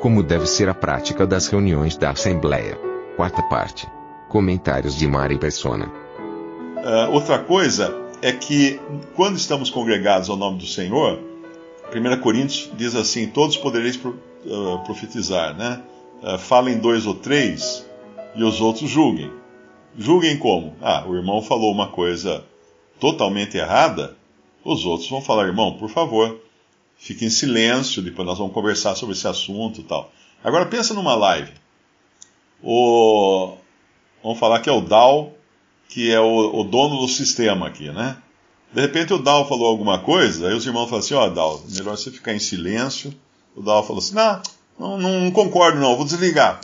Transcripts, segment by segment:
Como deve ser a prática das reuniões da Assembleia. Quarta parte. Comentários de Mari Persona. Ah, outra coisa é que quando estamos congregados ao nome do Senhor, 1 Coríntios diz assim: todos podereis pro- ah, profetizar, né? Ah, falem dois ou três e os outros julguem. Julguem como? Ah, o irmão falou uma coisa totalmente errada, os outros vão falar, irmão, por favor, fique em silêncio, depois nós vamos conversar sobre esse assunto e tal. Agora pensa numa live. O, vamos falar que é o Dal, que é o, o dono do sistema aqui, né? De repente o Dal falou alguma coisa, aí os irmãos falaram assim, ó, Dal, melhor você ficar em silêncio. O Dal falou assim, não, não, não concordo não, vou desligar.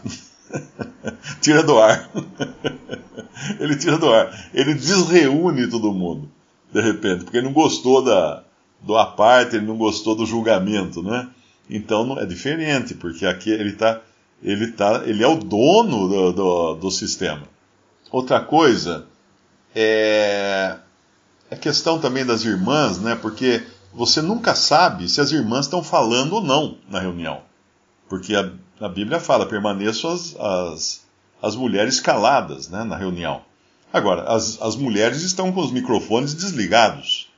tira do ar. ele tira do ar. Ele desreúne todo mundo, de repente, porque ele não gostou da, do aparte, ele não gostou do julgamento, né? Então não- é diferente, porque aqui ele está, ele tá, ele é o dono do, do, do sistema. Outra coisa é a questão também das irmãs, né? Porque você nunca sabe se as irmãs estão falando ou não na reunião. Porque a, a Bíblia fala, permaneçam as, as, as mulheres caladas né, na reunião. Agora, as, as mulheres estão com os microfones desligados.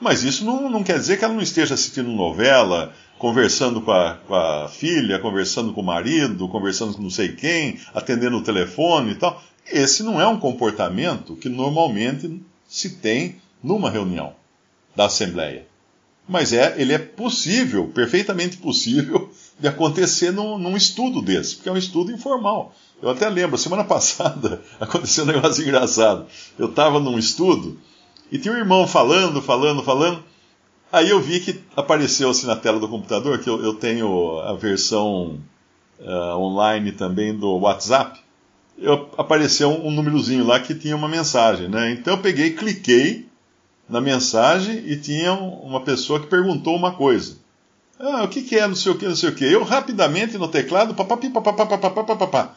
Mas isso não, não quer dizer que ela não esteja assistindo novela, conversando com a, com a filha, conversando com o marido, conversando com não sei quem, atendendo o telefone e tal. Esse não é um comportamento que normalmente se tem numa reunião da Assembleia. Mas é, ele é possível, perfeitamente possível, de acontecer num, num estudo desse, porque é um estudo informal. Eu até lembro, semana passada aconteceu um negócio engraçado. Eu estava num estudo e tinha um irmão falando, falando, falando. Aí eu vi que apareceu assim na tela do computador, que eu, eu tenho a versão ah, online também do WhatsApp. Eu, apareceu um, um númerozinho lá que tinha uma mensagem, né? Então eu peguei, cliquei na mensagem e tinha um- uma pessoa que perguntou uma coisa. Ah, o que, que é, não sei o que, não sei o que. Eu rapidamente no teclado, papapi, papapá, papapá, papapá,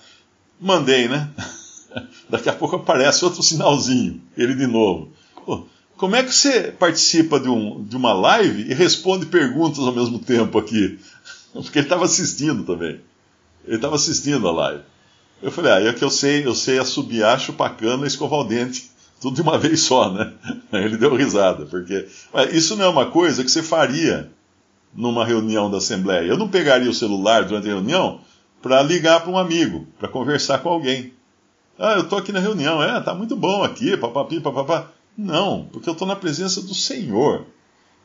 mandei, né? Daqui a pouco aparece outro sinalzinho, ele de novo. Pô, como é que você participa de, um, de uma live e responde perguntas ao mesmo tempo aqui? Porque ele estava assistindo também. Ele estava assistindo a live. Eu falei, ah, é que eu sei, eu sei assobiar, chupar cana e escovar o dente. Tudo de uma vez só, né? Ele deu risada, porque. Isso não é uma coisa que você faria numa reunião da Assembleia. Eu não pegaria o celular durante a reunião para ligar para um amigo, para conversar com alguém. Ah, eu estou aqui na reunião, é, tá muito bom aqui, papapi, papapá. Não, porque eu estou na presença do Senhor.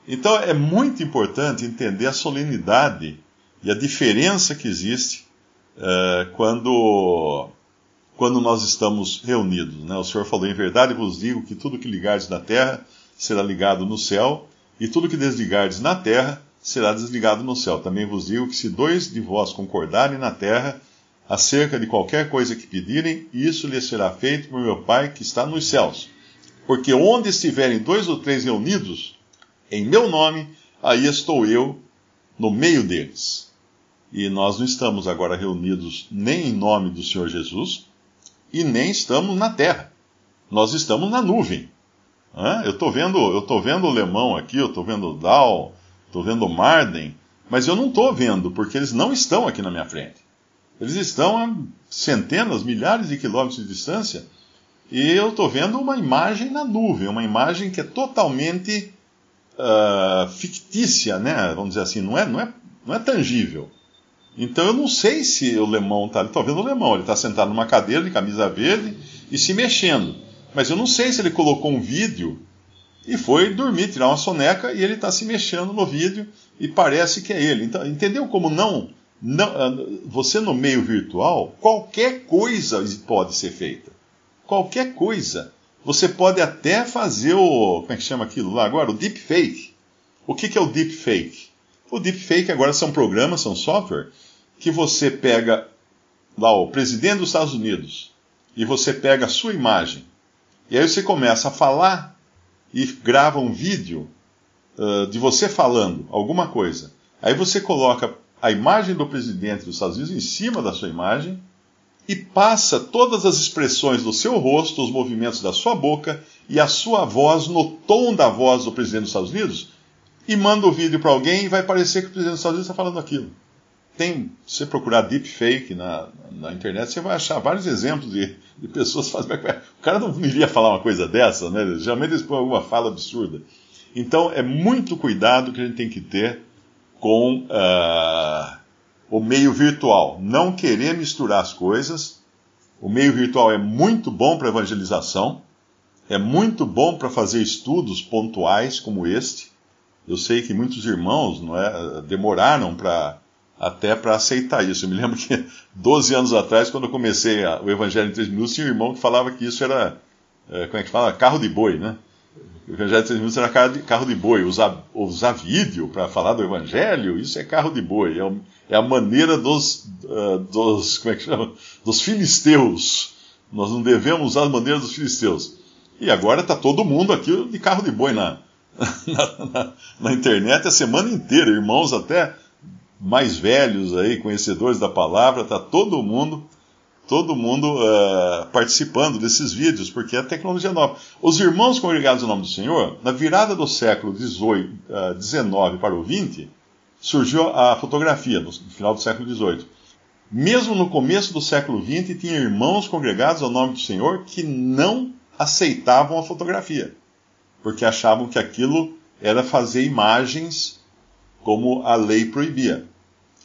Então é muito importante entender a solenidade e a diferença que existe eh, quando, quando nós estamos reunidos. Né? O Senhor falou: Em verdade vos digo que tudo que ligardes na terra será ligado no céu, e tudo que desligardes na terra será desligado no céu. Também vos digo que se dois de vós concordarem na terra acerca de qualquer coisa que pedirem, isso lhes será feito por meu Pai que está nos céus. Porque onde estiverem dois ou três reunidos, em meu nome, aí estou eu no meio deles. E nós não estamos agora reunidos nem em nome do Senhor Jesus, e nem estamos na terra. Nós estamos na nuvem. Eu estou vendo, eu tô vendo o Lemão aqui, eu estou vendo o Dal, estou vendo o Marden, mas eu não estou vendo, porque eles não estão aqui na minha frente. Eles estão a centenas, milhares de quilômetros de distância, e eu estou vendo uma imagem na nuvem, uma imagem que é totalmente ah, fictícia, né? Vamos dizer assim, não é, não é, não é tangível. Então eu não sei se o Lemão está. Estou vendo o Lemão, ele está sentado numa cadeira de camisa verde e se mexendo. Mas eu não sei se ele colocou um vídeo e foi dormir, tirar uma soneca e ele está se mexendo no vídeo e parece que é ele. Então, entendeu como não, não. ah, Você no meio virtual, qualquer coisa pode ser feita. Qualquer coisa. Você pode até fazer o. Como é que chama aquilo lá agora? O deepfake. O que, que é o deepfake? O deepfake agora são programas, são software, que você pega lá o presidente dos Estados Unidos e você pega a sua imagem, e aí você começa a falar e grava um vídeo uh, de você falando alguma coisa. Aí você coloca a imagem do presidente dos Estados Unidos em cima da sua imagem e passa todas as expressões do seu rosto, os movimentos da sua boca e a sua voz no tom da voz do presidente dos Estados Unidos e manda o vídeo para alguém e vai parecer que o presidente dos Estados Unidos está falando aquilo. Tem, se você procurar deepfake na, na internet, você vai achar vários exemplos de, de pessoas fazendo. O cara não iria falar uma coisa dessa, né? Geralmente eles põem alguma fala absurda. Então é muito cuidado que a gente tem que ter com uh, o meio virtual. Não querer misturar as coisas. O meio virtual é muito bom para evangelização, é muito bom para fazer estudos pontuais como este. Eu sei que muitos irmãos não é, demoraram para até para aceitar isso. Eu me lembro que 12 anos atrás, quando eu comecei o Evangelho em 3 minutos, tinha um irmão que falava que isso era, é, como é que fala? Carro de boi, né? O Evangelho em 3 minutos era carro de, de boi. Usar, usar vídeo para falar do Evangelho, isso é carro de boi. É, é a maneira dos, uh, dos, como é que chama? Dos filisteus. Nós não devemos usar a maneira dos filisteus. E agora está todo mundo aqui de carro de boi na, na, na, na internet a semana inteira. Irmãos até mais velhos aí, conhecedores da palavra, está todo mundo, todo mundo uh, participando desses vídeos, porque é tecnologia nova. Os irmãos congregados no nome do Senhor, na virada do século XIX uh, para o XX, surgiu a fotografia, no final do século XVIII. Mesmo no começo do século XX, tinha irmãos congregados ao nome do Senhor que não aceitavam a fotografia, porque achavam que aquilo era fazer imagens como a lei proibia.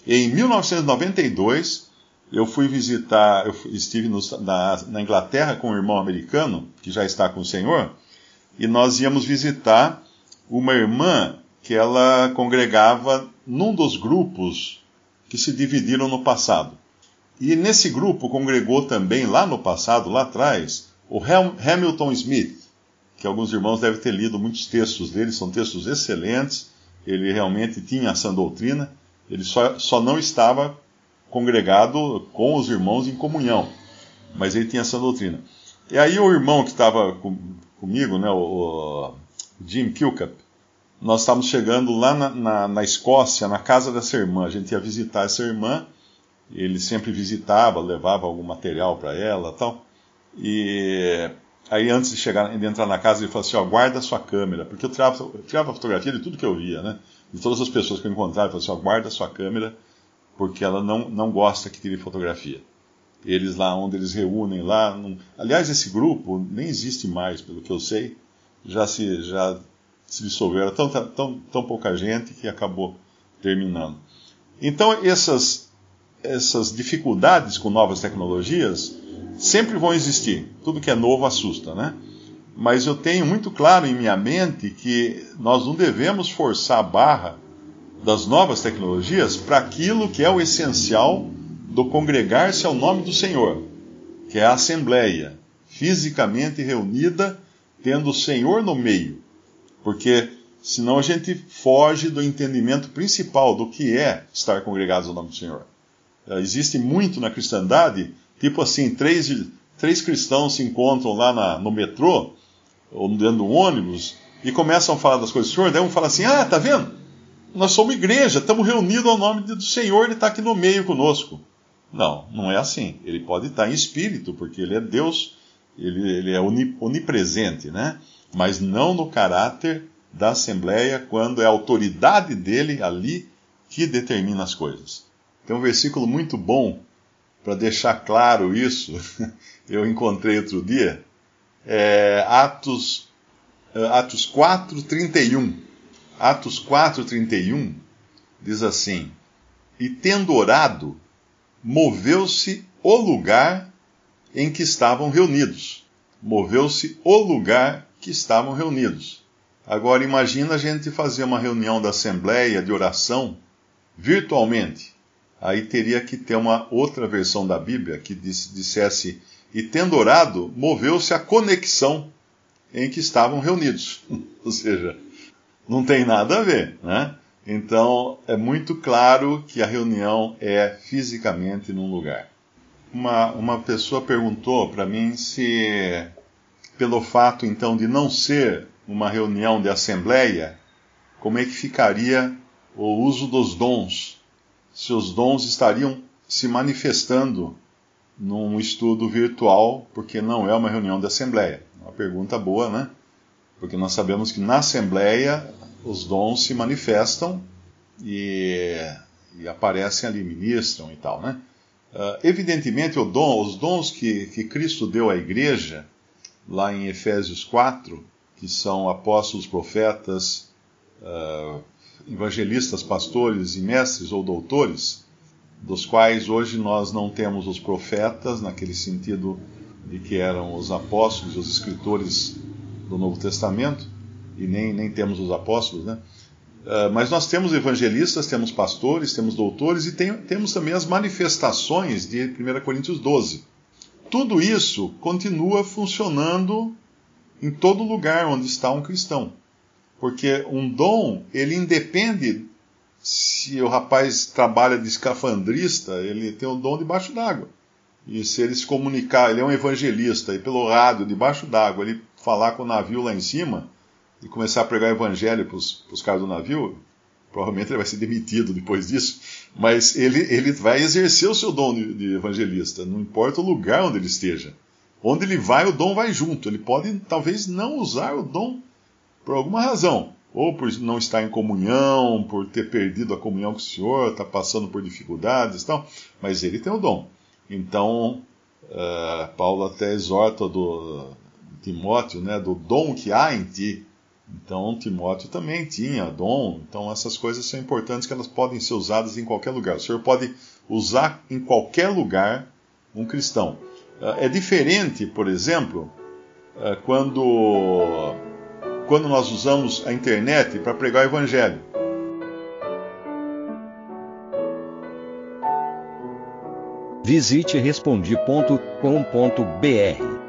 Em 1992, eu fui visitar, eu estive no, na, na, Inglaterra com um irmão americano, que já está com o Senhor, e nós íamos visitar uma irmã que ela congregava num dos grupos que se dividiram no passado. E nesse grupo congregou também, lá no passado, lá atrás, o Hamilton Smith, que alguns irmãos devem ter lido muitos textos dele, são textos excelentes, ele realmente tinha essa doutrina, ele só, só não estava congregado com os irmãos em comunhão, mas ele tinha essa doutrina. E aí o irmão que estava com, comigo, né, o, o Jim Kilcup, nós estávamos chegando lá na, na, na, Escócia, na casa dessa irmã. A gente ia visitar essa irmã, ele sempre visitava, levava algum material para ela tal. E aí antes de chegar, de entrar na casa, ele falou assim, ó, guarda a sua câmera, porque eu tirava, eu tirava fotografia de tudo que eu via, né? de todas as pessoas que eu encontrava, eu falei assim, ó, guarda sua câmera, porque ela não, não gosta que tire fotografia. Eles lá onde eles reúnem lá, não... aliás, esse grupo nem existe mais, pelo que eu sei, já se, já se dissolveram, tão, tão, tão pouca gente que acabou terminando. Então, essas, essas dificuldades com novas tecnologias sempre vão existir. Tudo que é novo assusta, né? mas eu tenho muito claro em minha mente que nós não devemos forçar a barra das novas tecnologias para aquilo que é o essencial do congregar-se ao nome do Senhor, que é a assembleia, fisicamente reunida, tendo o Senhor no meio. Porque senão a gente foge do entendimento principal do que é estar congregados ao nome do Senhor. Eh, existe muito na cristandade, tipo assim, três, três cristãos se encontram lá na, no metrô ou dentro do ônibus, e começam a falar das coisas do Senhor, daí um fala assim: Ah, tá vendo? Nós somos igreja, estamos reunidos ao nome do Senhor, Ele está aqui no meio conosco. Não, não é assim. Ele pode estar em espírito, porque Ele é Deus, Ele, ele é onipresente, né? Mas não no caráter da Assembleia, quando é a autoridade dele ali que determina as coisas. Tem um versículo muito bom para deixar claro isso. Eu encontrei outro dia é, Atos, é, Atos 4, 31. Atos 4, 31 diz assim: E tendo orado, moveu-se o lugar em que estavam reunidos. Moveu-se o lugar que estavam reunidos. Agora imagina a gente fazer uma reunião da assembleia de oração virtualmente. Aí teria que ter uma outra versão da Bíblia que dissesse e tendo orado, moveu-se a conexão em que estavam reunidos. Ou seja, não tem nada a ver, né? Então, é muito claro que a reunião é fisicamente num lugar. Uma, uma pessoa perguntou para mim se, pelo fato então de não ser uma reunião de assembleia, como é que ficaria o uso dos dons? Se os dons estariam se manifestando num estudo virtual, porque não é uma reunião de assembleia. Uma pergunta boa, né? Porque nós sabemos que na assembleia os dons se manifestam e, e aparecem ali, ministram e tal, né? Uh, evidentemente, dom, os dons que, que Cristo deu à igreja, lá em Efésios 4, que são apóstolos, profetas, uh, evangelistas, pastores e mestres ou doutores, dos quais hoje nós não temos os profetas, naquele sentido de que eram os apóstolos, os escritores do Novo Testamento, e nem, nem temos os apóstolos, né? Uh, mas nós temos evangelistas, temos pastores, temos doutores e tem, temos também as manifestações de 1 Coríntios 12. Tudo isso continua funcionando em todo lugar onde está um cristão. Porque um dom, ele independe se o rapaz trabalha de escafandrista, ele tem o dom debaixo d'água. E se ele se comunicar, ele é um evangelista, e pelo rádio, debaixo d'água, ele falar com o navio lá em cima e começar a pregar o evangelho para os caras do navio, provavelmente ele vai ser demitido depois disso, mas ele, ele vai exercer o seu dom de, evangelista, não importa o lugar onde ele esteja. Onde ele vai, o dom vai junto. Ele pode talvez não usar o dom por alguma razão, ou por não estar em comunhão, por ter perdido a comunhão com o Senhor, está passando por dificuldades e tal, mas ele tem o dom. Então, uh, Paulo até exorta do Timóteo, né, do dom que há em ti. Então, Timóteo também tinha dom. Então, essas coisas são importantes que elas podem ser usadas em qualquer lugar. O Senhor pode usar em qualquer lugar um cristão. Uh, é diferente, por exemplo, uh, quando, quando nós usamos a internet para pregar o evangelho. Visite respondi.com.br.